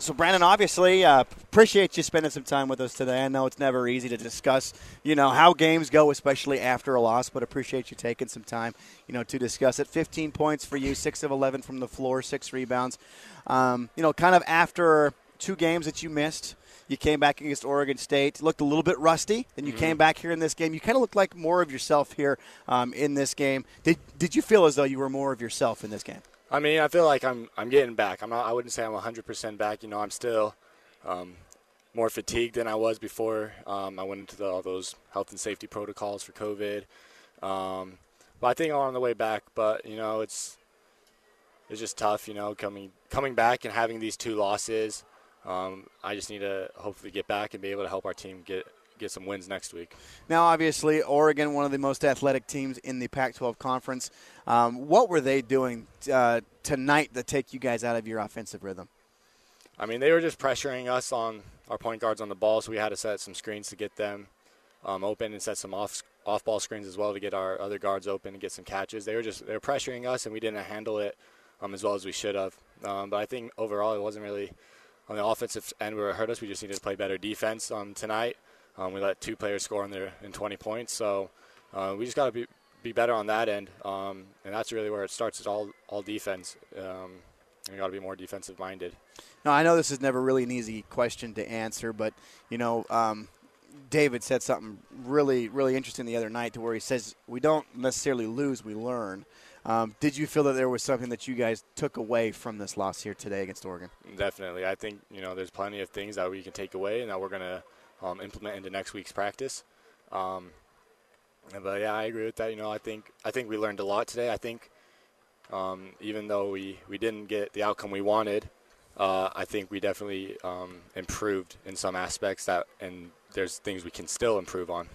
So, Branden, obviously, uh, appreciate you spending some time with us today. I know it's never easy to discuss, you know, how games go, especially after a loss, but appreciate you taking some time, you know, to discuss it. 15 points for you, 6 of 11 from the floor, 6 rebounds. Um, you know, kind of after two games that you missed, you came back against Oregon State, looked a little bit rusty. Then you mm-hmm. came back here in this game. You kind of looked like more of yourself here um, in this game. Did, did you feel as though you were more of yourself in this game? I mean, I feel like I'm I'm getting back. I'm not. I wouldn't say I'm 100% back. You know, I'm still um, more fatigued than I was before. Um, I went into the, all those health and safety protocols for COVID. Um, but I think I'm on the way back. But you know, it's it's just tough. You know, coming coming back and having these two losses. Um, I just need to hopefully get back and be able to help our team get get some wins next week. Now, obviously, Oregon, one of the most athletic teams in the Pac 12 conference. Um, what were they doing uh, tonight to take you guys out of your offensive rhythm? I mean, they were just pressuring us on our point guards on the ball, so we had to set some screens to get them um, open and set some off off ball screens as well to get our other guards open and get some catches. They were just they were pressuring us, and we didn't handle it um, as well as we should have. Um, but I think overall, it wasn't really on the offensive end where it hurt us. We just needed to play better defense um, tonight. Um, we let two players score in there in 20 points, so uh, we just got to be be better on that end, um, and that's really where it starts. It's all all defense. Um, you got to be more defensive minded. Now I know this is never really an easy question to answer, but you know. Um, David said something really, really interesting the other night to where he says, We don't necessarily lose, we learn. Um, did you feel that there was something that you guys took away from this loss here today against Oregon? Definitely. I think you know there's plenty of things that we can take away and that we're going to um, implement into next week's practice. Um, but yeah, I agree with that. You know, I think I think we learned a lot today. I think um, even though we, we didn't get the outcome we wanted, uh, I think we definitely um, improved in some aspects that, and there's things we can still improve on.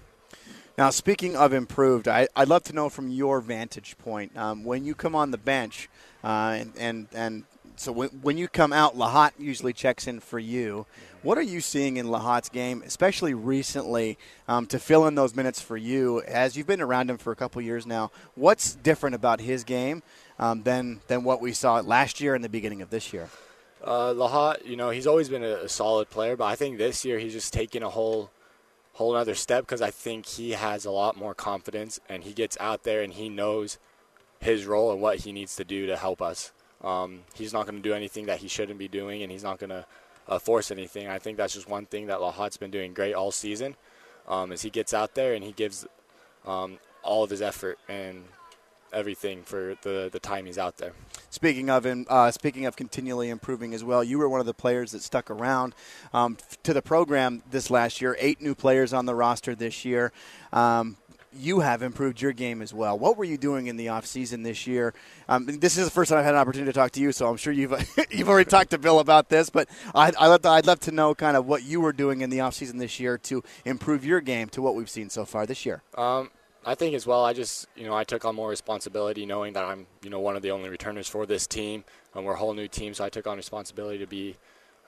Now, speaking of improved, I, would love to know from your vantage point um, when you come on the bench, uh, and, and and so when, when you come out, Lahat usually checks in for you. What are you seeing in Lahat's game, especially recently, um, to fill in those minutes for you? As you've been around him for a couple years now, what's different about his game um, than than what we saw last year and the beginning of this year? Uh, Lahat, you know, he's always been a, a solid player, but I think this year he's just taken a whole whole other step because I think he has a lot more confidence and he gets out there and he knows his role and what he needs to do to help us. Um, he's not going to do anything that he shouldn't be doing, and he's not going to uh, force anything. I think that's just one thing that Lahat's been doing great all season, um, is he gets out there and he gives um, all of his effort and everything for the, the time he's out there. Speaking of him, uh, speaking of continually improving as well, you were one of the players that stuck around um, to the program this last year. Eight new players on the roster this year. Um, you have improved your game as well. What were you doing in the off season this year? Um, this is the first time I've had an opportunity to talk to you, so I'm sure you've you've already talked to Bill about this. But I'd, I'd love to know kind of what you were doing in the off season this year to improve your game to what we've seen so far this year. Um, I think as well. I just you know I took on more responsibility, knowing that I'm you know one of the only returners for this team, and we're a whole new team. So I took on responsibility to be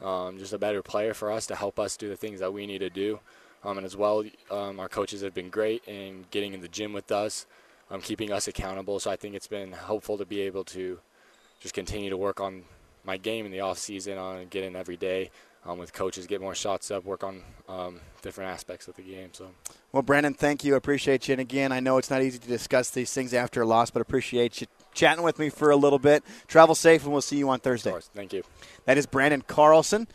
um, just a better player for us to help us do the things that we need to do. Um, and as well, um, our coaches have been great in getting in the gym with us, um, keeping us accountable. So I think it's been helpful to be able to just continue to work on my game in the off season, on getting every day, um, with coaches, get more shots up, work on um, different aspects of the game. So, well, Branden, thank you. Appreciate you. And again, I know it's not easy to discuss these things after a loss, but appreciate you chatting with me for a little bit. Travel safe, and we'll see you on Thursday. Thank you. That is Branden Carlson.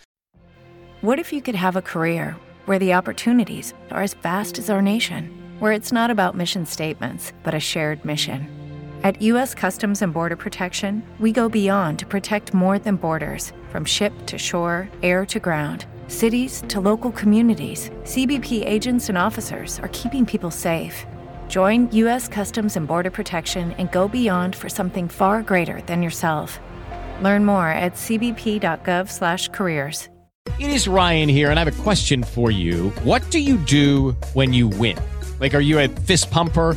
What if you could have a career where the opportunities are as vast as our nation, where it's not about mission statements, but a shared mission? At U.S. Customs and Border Protection, we go beyond to protect more than borders from ship to shore, air to ground, cities to local communities. CBP agents and officers are keeping people safe. Join U.S. Customs and Border Protection and go beyond for something far greater than yourself. Learn more at cbp.gov/careers. It is Ryan here, and I have a question for you. What do you do when you win? Like, are you a fist pumper?